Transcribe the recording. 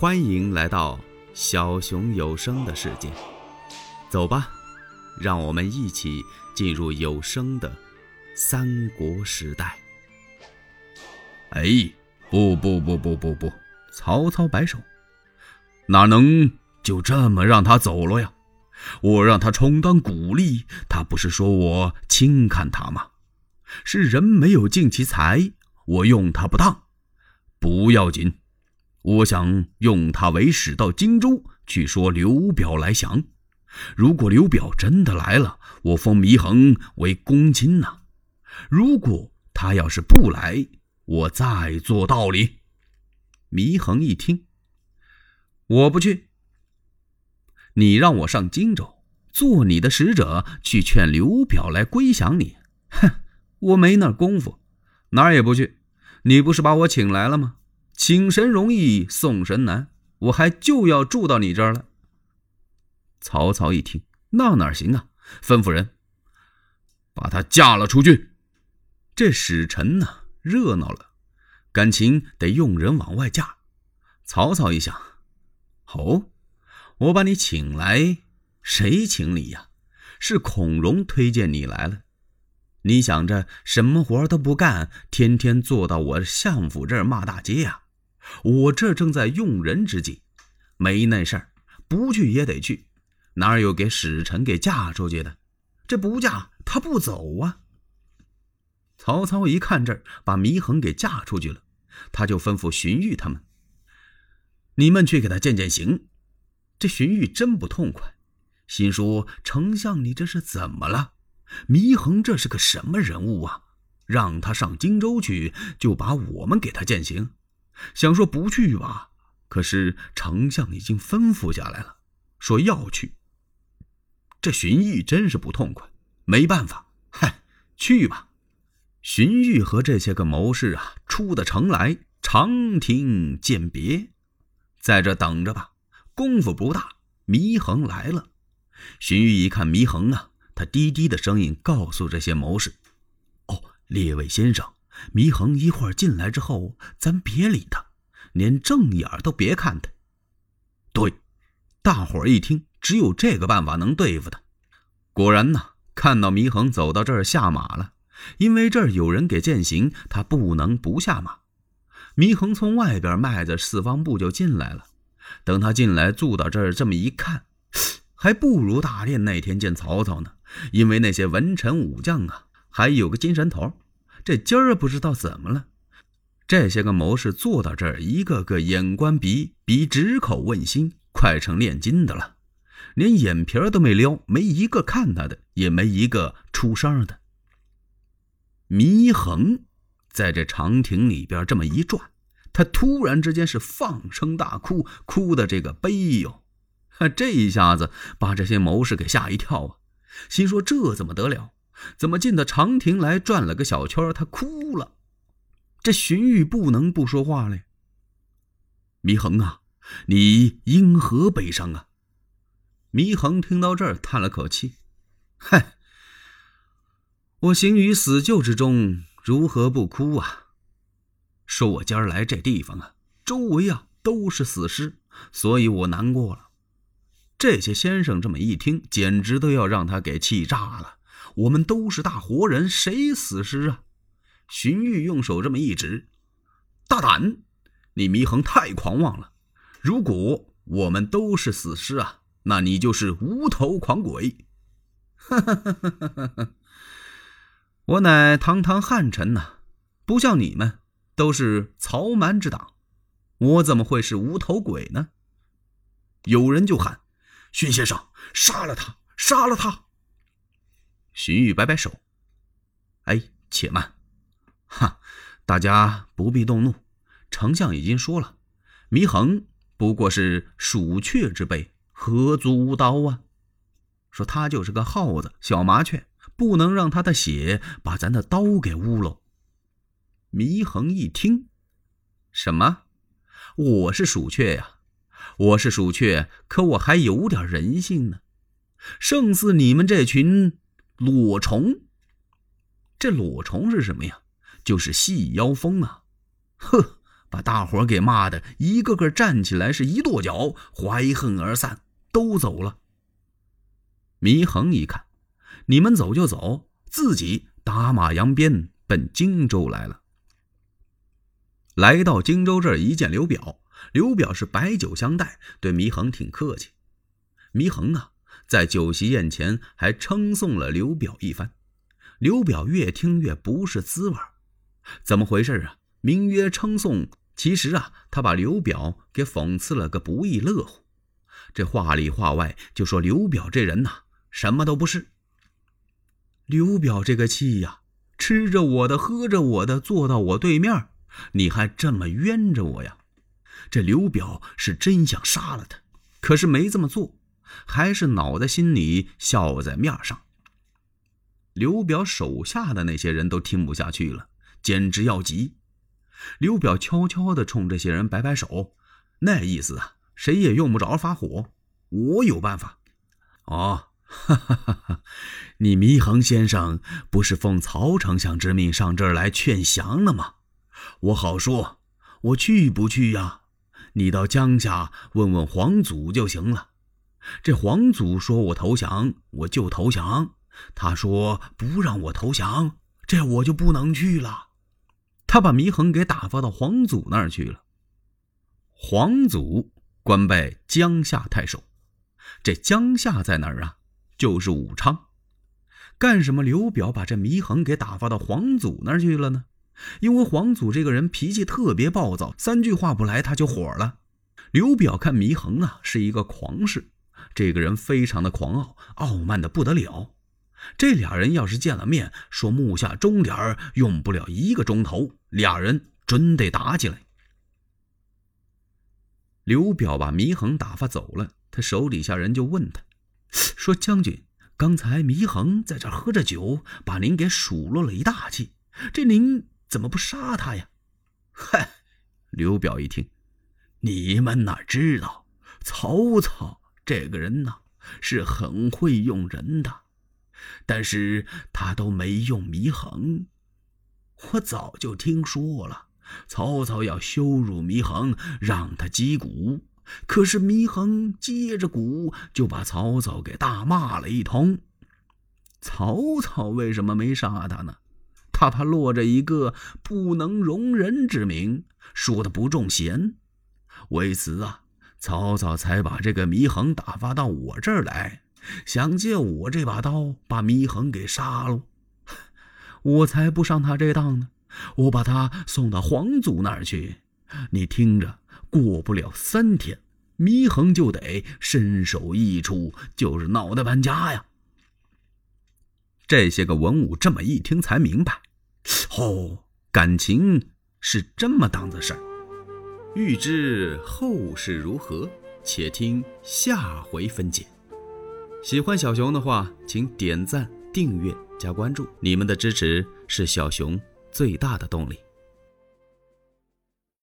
欢迎来到小熊有声的世界，走吧，让我们一起进入有声的三国时代。哎，不不不不不不！曹操摆手，哪能就这么让他走了呀？我让他充当鼓励，他不是说我轻看他吗？是人没有尽其才，我用他不当，不要紧。我想用他为使到荆州去说刘表来降。如果刘表真的来了，我封祢衡为公卿呐。如果他要是不来，我再做道理。祢衡一听，我不去。你让我上荆州做你的使者，去劝刘表来归降你。哼，我没那功夫，哪儿也不去。你不是把我请来了吗？请神容易送神难，我还就要住到你这儿了。曹操一听，那哪行啊？吩咐人把他嫁了出去。这使臣呢，热闹了，感情得用人往外嫁。曹操一想，哦，我把你请来，谁请你呀？是孔融推荐你来了。你想着什么活都不干，天天坐到我相府这儿骂大街呀？我这正在用人之际，没那事儿，不去也得去。哪有给使臣给嫁出去的？这不嫁他不走啊！曹操一看这儿，把祢衡给嫁出去了，他就吩咐荀彧他们：“你们去给他见见行。”这荀彧真不痛快，心说：“丞相，你这是怎么了？祢衡这是个什么人物啊？让他上荆州去，就把我们给他践行。”想说不去吧，可是丞相已经吩咐下来了，说要去。这荀彧真是不痛快，没办法，嗨，去吧。荀彧和这些个谋士啊，出的城来，长亭饯别，在这等着吧。功夫不大，祢衡来了。荀彧一看祢衡啊，他低低的声音告诉这些谋士：“哦，列位先生。”祢衡一会儿进来之后，咱别理他，连正眼都别看他。对，大伙儿一听，只有这个办法能对付他。果然呢，看到祢衡走到这儿下马了，因为这儿有人给践行，他不能不下马。祢衡从外边迈着四方步就进来了。等他进来住到这儿，这么一看，还不如大殿那天见曹操呢，因为那些文臣武将啊，还有个精神头。这今儿不知道怎么了，这些个谋士坐到这儿，一个个眼观鼻，鼻直口问心，快成炼金的了，连眼皮都没撩，没一个看他的，也没一个出声的。祢衡在这长亭里边这么一转，他突然之间是放声大哭，哭的这个悲哟，这一下子把这些谋士给吓一跳啊，心说这怎么得了？怎么进到长亭来转了个小圈，他哭了。这荀彧不能不说话嘞。祢衡啊，你因何悲伤啊？祢衡听到这儿，叹了口气：“嗨，我行于死救之中，如何不哭啊？说我今儿来这地方啊，周围啊都是死尸，所以我难过了。这些先生这么一听，简直都要让他给气炸了。”我们都是大活人，谁死尸啊？荀彧用手这么一指：“大胆！你祢衡太狂妄了。如果我们都是死尸啊，那你就是无头狂鬼。”哈哈哈哈哈哈！我乃堂堂汉臣呐，不像你们都是曹蛮之党，我怎么会是无头鬼呢？有人就喊：“荀先生，杀了他！杀了他！”荀彧摆摆手：“哎，且慢，哈，大家不必动怒。丞相已经说了，祢衡不过是鼠雀之辈，何足无刀啊？说他就是个耗子、小麻雀，不能让他的血把咱的刀给污了。”祢衡一听：“什么？我是鼠雀呀？我是鼠雀，可我还有点人性呢，胜似你们这群。”裸虫，这裸虫是什么呀？就是细腰蜂啊！呵，把大伙给骂的一个个站起来，是一跺脚，怀恨而散，都走了。祢衡一看，你们走就走，自己打马扬鞭奔荆州来了。来到荆州这儿，一见刘表，刘表是摆酒相待，对祢衡挺客气。祢衡啊，在酒席宴前还称颂了刘表一番。刘表越听越不是滋味怎么回事啊？名曰称颂，其实啊，他把刘表给讽刺了个不亦乐乎。这话里话外就说刘表这人呐，什么都不是。刘表这个气呀，吃着我的，喝着我的，坐到我对面，你还这么冤着我呀？这刘表是真想杀了他，可是没这么做，还是恼在心里，笑在面上。刘表手下的那些人都听不下去了，简直要急。刘表悄悄地冲这些人摆摆手，那意思啊，谁也用不着发火，我有办法。哦，哈哈哈哈！你祢衡先生不是奉曹丞相之命上这儿来劝降了吗？我好说，我去不去呀？你到江夏问问皇祖就行了。这皇祖说我投降，我就投降。他说不让我投降，这我就不能去了。他把祢衡给打发到皇祖那儿去了。皇祖官拜江夏太守，这江夏在哪儿啊？就是武昌。干什么？刘表把这祢衡给打发到皇祖那儿去了呢？因为皇祖这个人脾气特别暴躁，三句话不来他就火了。刘表看祢衡啊是一个狂士，这个人非常的狂傲，傲慢的不得了。这俩人要是见了面，说木下钟点用不了一个钟头，俩人准得打起来。刘表把祢衡打发走了，他手底下人就问他，说：“将军，刚才祢衡在这喝着酒，把您给数落了一大气，这您怎么不杀他呀？”嗨，刘表一听，你们哪知道，曹操这个人呢，是很会用人的。但是他都没用祢衡，我早就听说了。曹操要羞辱祢衡，让他击鼓，可是祢衡接着鼓，就把曹操给大骂了一通。曹操为什么没杀他呢？他怕落着一个不能容人之名，说他不中贤。为此啊，曹操才把这个祢衡打发到我这儿来。想借我这把刀把祢衡给杀了，我才不上他这当呢！我把他送到皇祖那儿去，你听着，过不了三天，祢衡就得身首异处，就是脑袋搬家呀！这些个文武这么一听才明白，哦，感情是这么档子事儿。欲知后事如何，且听下回分解。喜欢小熊的话，请点赞、订阅、加关注，你们的支持是小熊最大的动力。